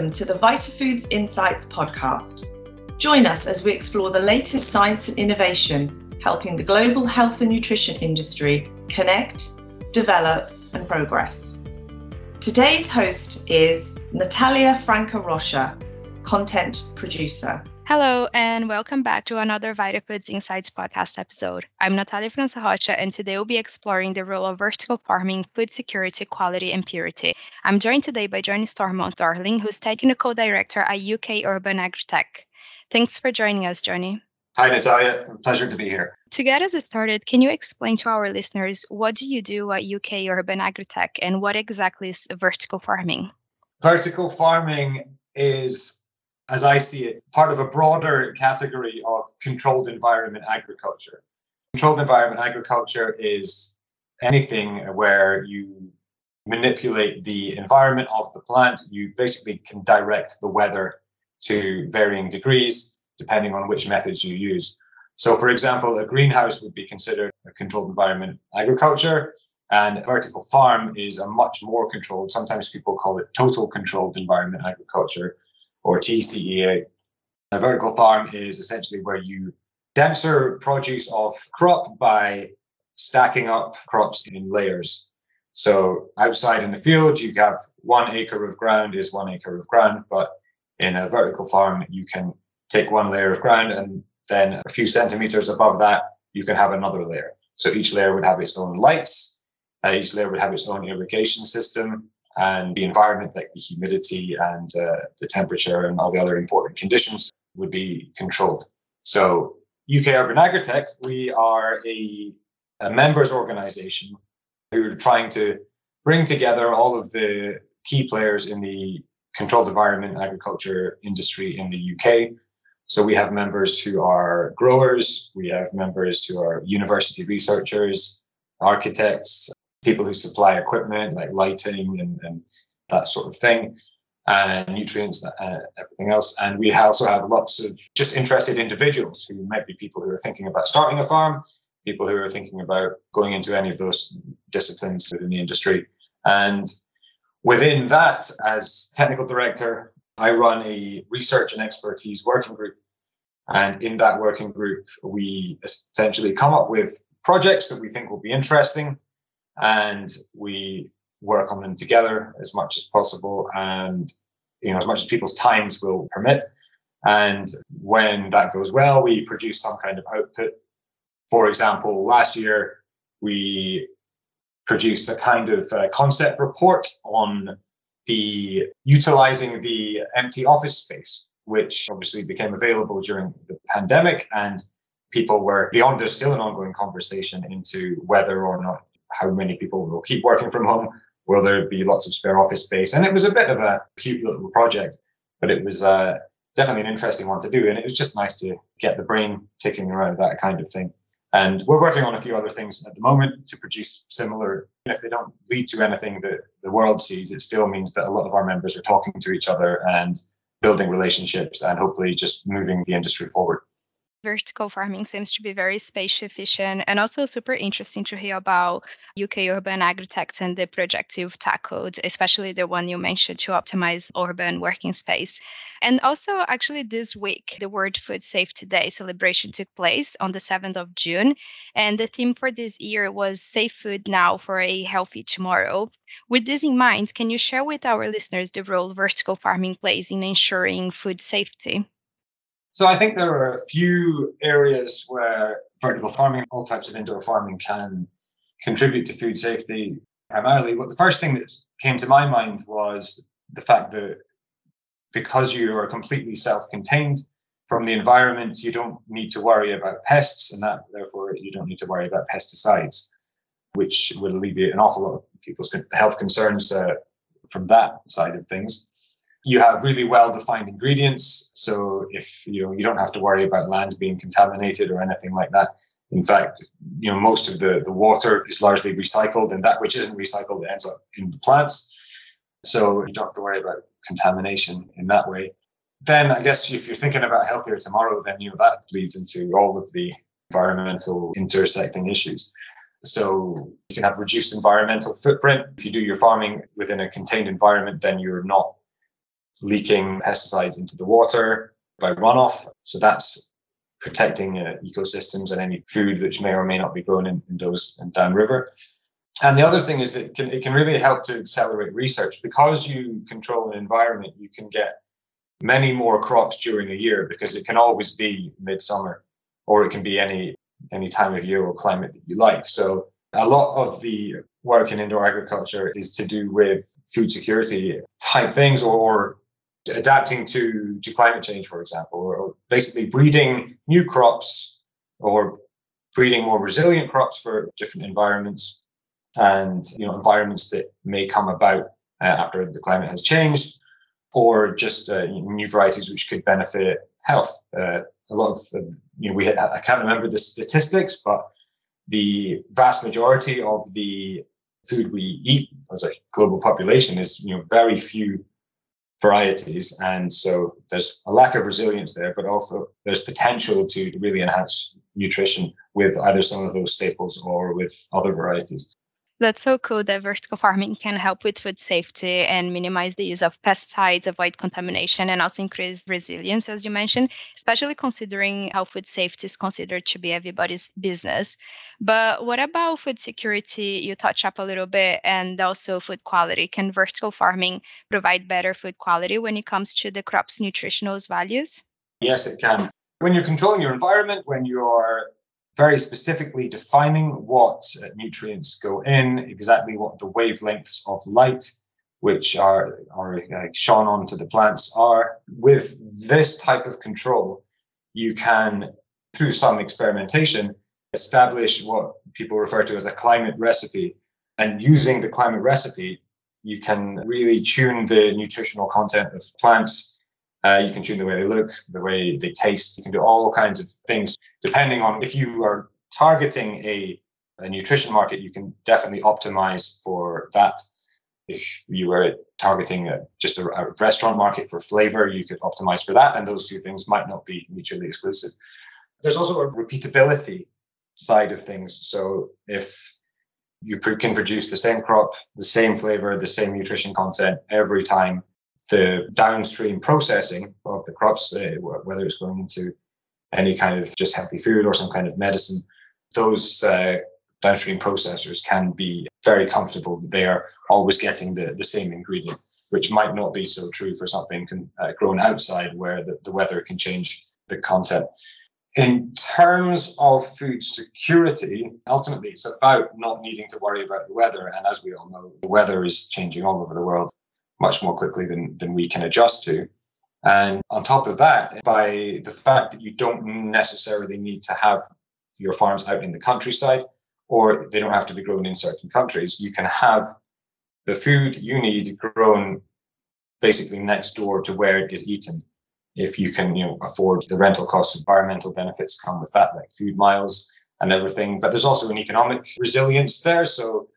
Welcome to the VitaFoods Insights podcast. Join us as we explore the latest science and innovation helping the global health and nutrition industry connect, develop, and progress. Today's host is Natalia Franca Rocha, content producer. Hello, and welcome back to another VitaFoods Insights podcast episode. I'm Natalia Franca Rocha, and today we'll be exploring the role of vertical farming, food security, quality, and purity. I'm joined today by Johnny Stormonth-Darling, who's technical director at UK Urban Agritech. Thanks for joining us, Johnny. Hi, Natalia. Pleasure to be here. To get us started, can you explain to our listeners what do you do at UK Urban Agritech and what exactly is vertical farming? Vertical farming is as I see it, part of a broader category of controlled environment agriculture. Controlled environment agriculture is anything where you manipulate the environment of the plant. You basically can direct the weather to varying degrees depending on which methods you use. So, for example, a greenhouse would be considered a controlled environment agriculture, and vertical farm is a much more controlled, sometimes people call it total controlled environment agriculture, or TCEA. A vertical farm is essentially where you denser produce of crop by stacking up crops in layers. So outside in the field, you have one acre of ground is one acre of ground, but in a vertical farm, you can take one layer of ground and then a few centimeters above that, you can have another layer. So each layer would have its own lights, uh, each layer would have its own irrigation system, and the environment, like the humidity and uh, the temperature and all the other important conditions, would be controlled. So, UK Urban Agritech, we are a, a members organization who are trying to bring together all of the key players in the controlled environment agriculture industry in the UK. So we have members who are growers, we have members who are university researchers, architects, people who supply equipment like lighting and, and that sort of thing, and nutrients and uh, everything else. And we also have lots of just interested individuals who might be people who are thinking about starting a farm, people who are thinking about going into any of those disciplines within the industry. And within that, as technical director, I run a research and expertise working group. And in that working group, we essentially come up with projects that we think will be interesting and we work on them together as much as possible and you know as much as people's times will permit. And when that goes well we produce some kind of output. For example last year we produced a kind of uh, concept report on the utilizing the empty office space which obviously became available during the pandemic and people were beyond there's still an ongoing conversation into whether or not how many people will keep working from home? Will there be lots of spare office space? And it was a bit of a cute little project, but it was uh, definitely an interesting one to do. And it was just nice to get the brain ticking around that kind of thing. And we're working on a few other things at the moment to produce similar. If they don't lead to anything that the world sees, it still means that a lot of our members are talking to each other and building relationships and hopefully just moving the industry forward vertical farming seems to be very space efficient and also super interesting to hear about UK urban agritech and the projects you've tackled, especially the one you mentioned to optimize urban working space. And also, actually, this week, the World Food Safety Day celebration took place on the 7th of June. And the theme for this year was Safe Food Now for a Healthy Tomorrow. With this in mind, can you share with our listeners the role vertical farming plays in ensuring food safety? So I think there are a few areas where vertical farming, all types of indoor farming can contribute to food safety. Primarily, what the first thing that came to my mind was the fact that because you are completely self-contained from the environment, you don't need to worry about pests, and that therefore you don't need to worry about pesticides, which would alleviate an awful lot of people's health concerns uh, from that side of things you have really well defined ingredients. So if you know you don't have to worry about land being contaminated or anything like that. In fact you know most of the the water is largely recycled and that which isn't recycled ends up in the plants. So you don't have to worry about contamination in that way. Then i guess if you're thinking about healthier tomorrow then you know that leads into all of the environmental intersecting issues. So you can have reduced environmental footprint. If you do your farming within a contained environment then you're not leaking pesticides into the water by runoff. So that's protecting uh, ecosystems and any food which may or may not be grown in, in those and downriver. And the other thing is it can it can really help to accelerate research because you control an environment. You can get many more crops during a year because it can always be midsummer, or it can be any any time of year or climate that you like. So a lot of the work in indoor agriculture is to do with food security type things or, adapting to, to climate change, for example, or basically breeding new crops or breeding more resilient crops for different environments and you know environments that may come about uh, after the climate has changed or just uh, new varieties which could benefit health. Uh, a lot of uh, you know we I can't remember the statistics but the vast majority of the food we eat as a global population is you know very few varieties. And so there's a lack of resilience there but also there's potential to really enhance nutrition with either some of those staples or with other varieties that's so cool that vertical farming can help with food safety and minimize the use of pesticides, avoid contamination, and also increase resilience, as you mentioned, especially considering how food safety is considered to be everybody's business. But what about food security? You touch up a little bit, and also food quality. Can vertical farming provide better food quality when it comes to the crop's nutritional values? Yes, it can. When you're controlling your environment, when you're very specifically defining what uh, nutrients go in, exactly what the wavelengths of light which are, are shone onto the plants are. With this type of control, you can, through some experimentation, establish what people refer to as a climate recipe. And using the climate recipe, you can really tune the nutritional content of plants uh, you can tune the way they look, the way they taste. You can do all kinds of things depending on if you are targeting a, a nutrition market. You can definitely optimize for that. If you were targeting a, just a, a restaurant market for flavor, you could optimize for that, and those two things might not be mutually exclusive. There's also a repeatability side of things. So if you can produce the same crop, the same flavor, the same nutrition content every time the downstream processing of the crops, uh, whether it's going into any kind of just healthy food or some kind of medicine, those uh, downstream processors can be very comfortable that they are always getting the, the same ingredient, which might not be so true for something can, uh, grown outside where the, the weather can change the content. In terms of food security, ultimately it's about not needing to worry about the weather. And as we all know, the weather is changing all over the world much more quickly than, than we can adjust to. And on top of that, by the fact that you don't necessarily need to have your farms out in the countryside, or they don't have to be grown in certain countries, you can have the food you need grown basically next door to where it is eaten. If you can, you know, afford the rental costs, environmental benefits come with that, like food miles and everything. But there's also an economic resilience there. So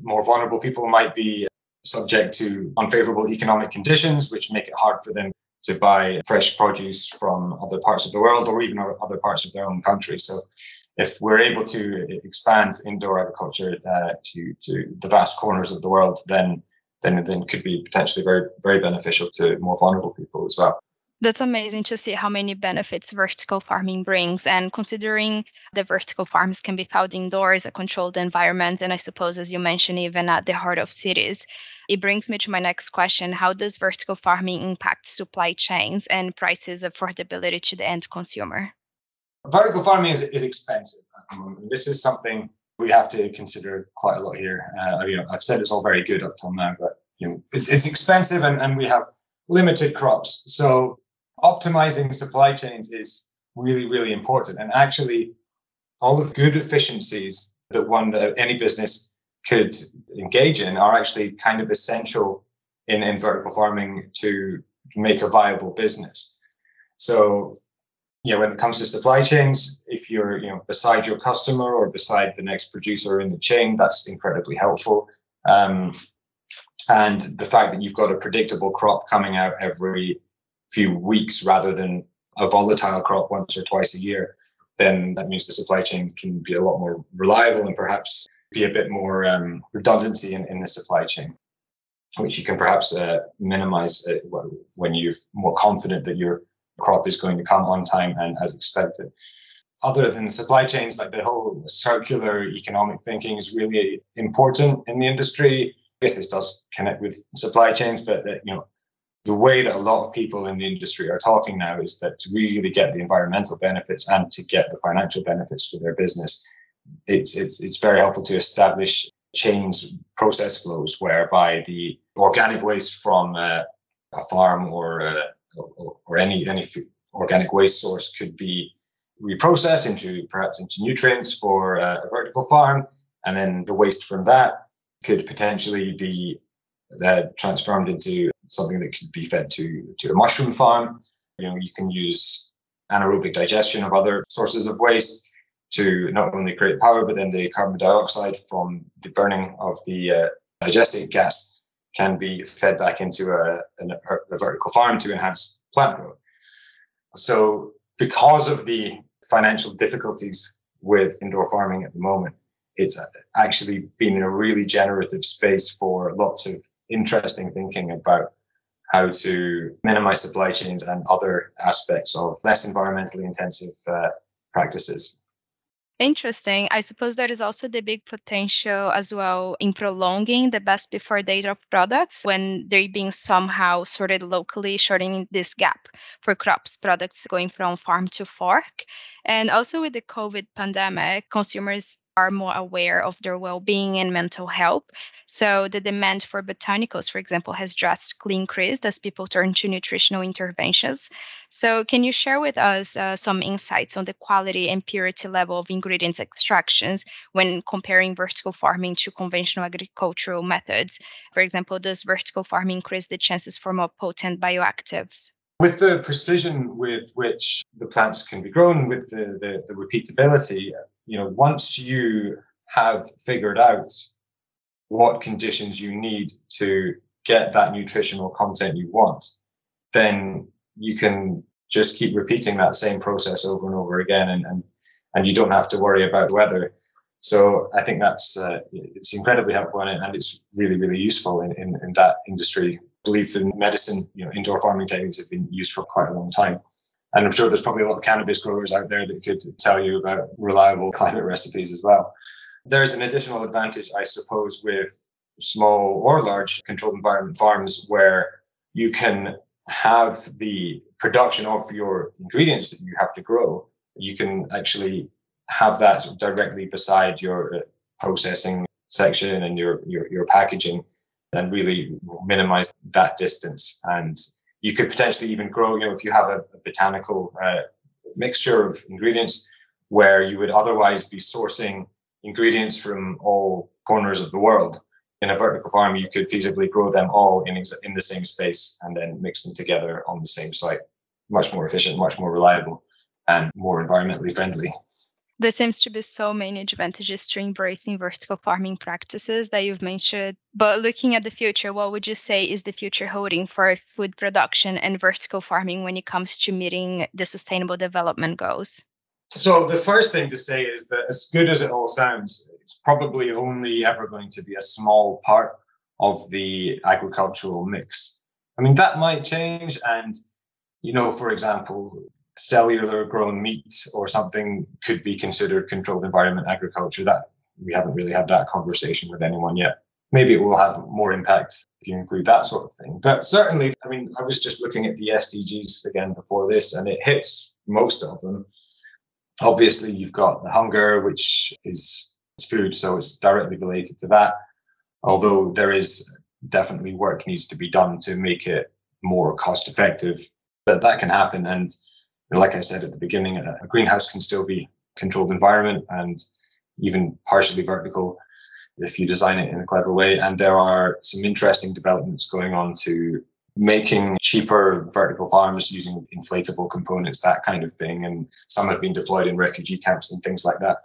more vulnerable people might be subject to unfavorable economic conditions, which make it hard for them to buy fresh produce from other parts of the world or even other parts of their own country. So, if we're able to expand indoor agriculture uh, to to the vast corners of the world, then then then could be potentially very very beneficial to more vulnerable people as well. That's amazing to see how many benefits vertical farming brings. And considering the vertical farms can be found indoors, a controlled environment, and I suppose, as you mentioned, even at the heart of cities, it brings me to my next question How does vertical farming impact supply chains and prices affordability to the end consumer? Vertical farming is, is expensive. This is something we have to consider quite a lot here. Uh, you know, I've said it's all very good up till now, but you know, it, it's expensive and, and we have limited crops. So optimizing supply chains is really, really important. And actually, all of good efficiencies that one that any business could engage in are actually kind of essential in, in vertical farming to make a viable business. So, you know, when it comes to supply chains, if you're, you know, beside your customer or beside the next producer in the chain, that's incredibly helpful. Um, and the fact that you've got a predictable crop coming out every few weeks rather than a volatile crop once or twice a year, then that means the supply chain can be a lot more reliable and perhaps be a bit more um, redundancy in, in the supply chain. which you can perhaps uh, minimize uh, when you're more confident that your crop is going to come on time and as expected. Other than supply chains, like the whole circular economic thinking is really important in the industry. I guess this does connect with supply chains, but you know the way that a lot of people in the industry are talking now is that to really get the environmental benefits and to get the financial benefits for their business, it's it's it's very helpful to establish chains process flows whereby the organic waste from uh, a farm or, uh, or, any any organic waste source could be reprocessed into perhaps into nutrients for uh, a vertical farm, and then the waste from that could potentially be uh, transformed into something that could be fed to to a mushroom farm. You know, you can use anaerobic digestion of other sources of waste to not only create power, but then the carbon dioxide from the burning of the uh, digestate gas can be fed back into a, a, a vertical farm to enhance plant growth. So, because of the financial difficulties with indoor farming at the moment, it's actually been a really generative space for lots of interesting thinking about how to minimize supply chains and other aspects of less environmentally intensive uh, practices. Interesting. I suppose there is also the big potential as well in prolonging the best before date of products when they're being somehow sorted locally, shortening this gap for crops products going from farm to fork. And also with the COVID pandemic, consumers are more aware of their well-being and mental health. So the demand for botanicals, for example, has drastically increased as people turn to nutritional interventions. So can you share with us uh, some insights on the quality and purity level of ingredients extractions when comparing vertical farming to conventional agricultural methods? For example, does vertical farming increase the chances for more potent bioactives? With the precision with which the plants can be grown, with the, the, the repeatability, you know, once you have figured out what conditions you need to get that nutritional content you want, then you can just keep repeating that same process over and over again, and and, and you don't have to worry about weather. So I think that's uh, it's incredibly helpful and, and it's really really useful in, in, in that industry. I believe in medicine, you know, indoor farming techniques have been used for quite a long time. And I'm sure there's probably a lot of cannabis growers out there that could tell you about reliable climate recipes as well. There's an additional advantage, I suppose, with small or large controlled environment farms where you can have the production of your ingredients that you have to grow. You can actually have that directly beside your uh, processing section and your, your, your packaging and really minimize that distance and you could potentially even grow, you know, if you have a, a botanical uh, mixture of ingredients where you would otherwise be sourcing ingredients from all corners of the world. In a vertical farm, you could feasibly grow them all in, ex- in the same space and then mix them together on the same site. Much more efficient, much more reliable, and more environmentally friendly there seems to be so many advantages to embracing vertical farming practices that you've mentioned. But looking at the future, what would you say is the future holding for food production and vertical farming when it comes to meeting the sustainable development goals? So, the first thing to say is that as good as it all sounds, it's probably only ever going to be a small part of the agricultural mix. I mean, that might change. And, you know, for example, cellular grown meat or something could be considered controlled environment agriculture. That we haven't really had that conversation with anyone yet. Maybe it will have more impact if you include that sort of thing. But certainly, I mean, I was just looking at the SDGs again before this, and it hits most of them. Obviously, you've got the hunger, which is food, so it's directly related to that. Although there is definitely work needs to be done to make it more cost effective, but that can happen. And like I said at the beginning, a, a greenhouse can still be controlled environment and even partially vertical if you design it in a clever way. And there are some interesting developments going on to making cheaper vertical farms using inflatable components, that kind of thing. And some have been deployed in refugee camps and things like that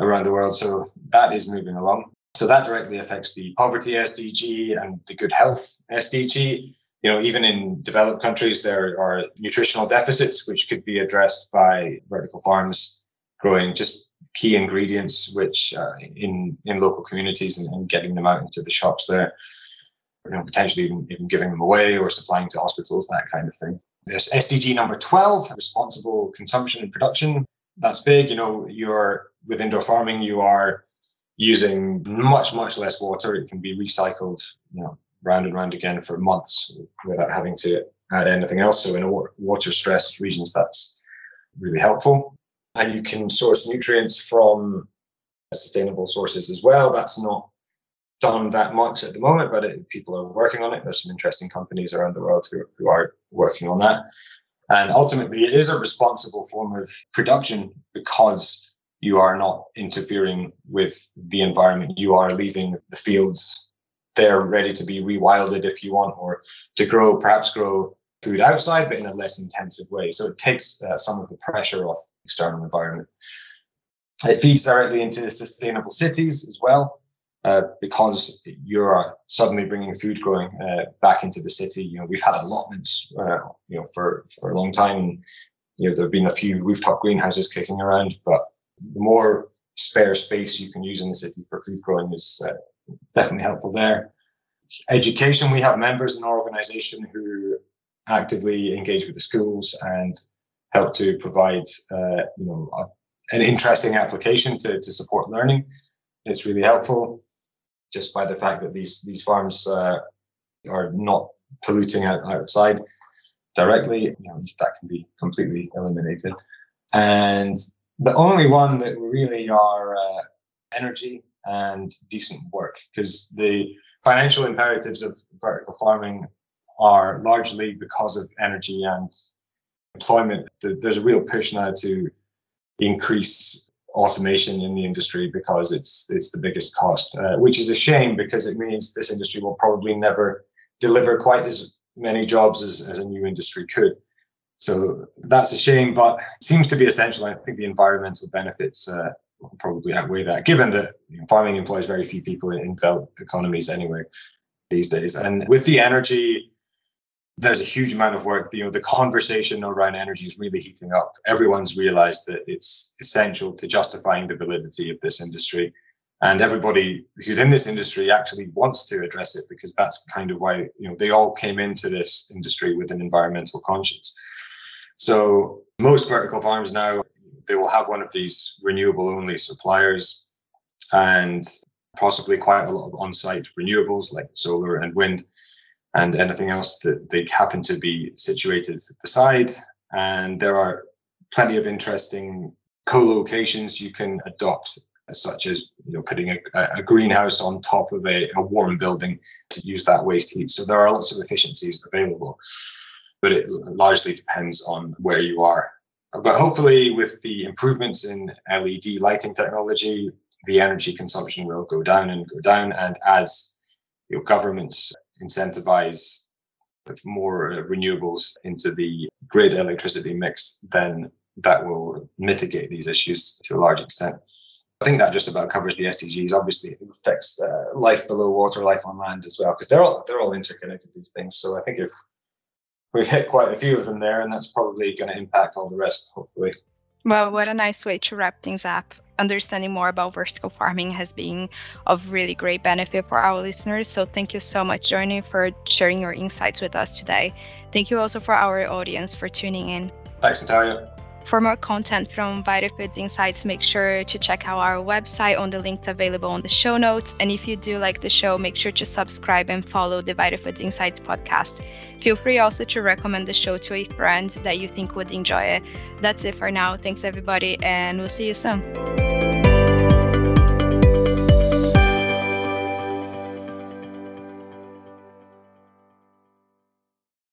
around the world. So that is moving along. So that directly affects the poverty SDG and the good health SDG you know, even in developed countries, there are nutritional deficits which could be addressed by vertical farms growing just key ingredients which uh, in in local communities and, and, getting them out into the shops there. you know, potentially even, even giving them away or supplying to hospitals, that kind of thing. There's SDG number 12, responsible consumption and production. That's big. You know, you're with indoor farming, you are using much, much less water. It can be recycled, you know, round and round again for months without having to add anything else. So in water stressed regions, that's really helpful. And you can source nutrients from sustainable sources as well. That's not done that much at the moment, but it, people are working on it. There's some interesting companies around the world who, who are working on that. And ultimately, it is a responsible form of production because you are not interfering with the environment. You are leaving the fields there ready to be rewilded if you want, or to grow, perhaps grow food outside, but in a less intensive way. So it takes uh, some of the pressure off external environment. It feeds directly into sustainable cities as well. Uh, because you're suddenly bringing food growing uh, back into the city. You know, we've had allotments, uh, you know, for for a long time. And, you know, there've been a few rooftop greenhouses kicking around, but the more spare space you can use in the city for food growing is uh, definitely helpful there. Education, we have members in our organization who actively engage with the schools and help to provide, uh, you know, a, an interesting application to, to support learning. It's really helpful just by the fact that these these farms uh, are not polluting out, outside directly. You know, that can be completely eliminated. And the only one that really are uh, energy and decent work, because the financial imperatives of vertical farming are largely because of energy and employment. There's a real push now to increase automation in the industry because it's it's the biggest cost, uh, which is a shame because it means this industry will probably never deliver quite as many jobs as, as a new industry could. So that's a shame, but it seems to be essential. I think the environmental benefits uh, probably outweigh that, given that you know, farming employs very few people in, in developed economies anyway these days. And with the energy there's a huge amount of work. You know, the conversation around energy is really heating up. Everyone's realized that it's essential to justifying the validity of this industry. And everybody who's in this industry actually wants to address it because that's kind of why, you know, they all came into this industry with an environmental conscience. So most vertical farms now, they will have one of these renewable only suppliers and possibly quite a lot of on-site renewables like solar and wind and anything else that they happen to be situated beside. And there are plenty of interesting co-locations you can adopt, such as you know putting a, a greenhouse on top of a, a warm building to use that waste heat. So there are lots of efficiencies available, but it largely depends on where you are. But hopefully, with the improvements in LED lighting technology, the energy consumption will go down and go down. And as your governments incentivize more renewables into the grid electricity mix, then that will mitigate these issues to a large extent. I think that just about covers the SDGs. Obviously, it affects uh, life below water, life on land as well, because they're all they're all interconnected. These things. So I think if we've hit quite a few of them there, and that's probably going to impact all the rest, hopefully. Well, what a nice way to wrap things up. Understanding more about vertical farming has been of really great benefit for our listeners. So, thank you so much, Johnny, for sharing your insights with us today. Thank you also for our audience for tuning in. Thanks, Natalia. For more content from VitaFoods Insights, make sure to check out our website on the link available on the show notes. And if you do like the show, make sure to subscribe and follow the VitaFoods Insights podcast. Feel free also to recommend the show to a friend that you think would enjoy it. That's it for now. Thanks, everybody, and we'll see you soon.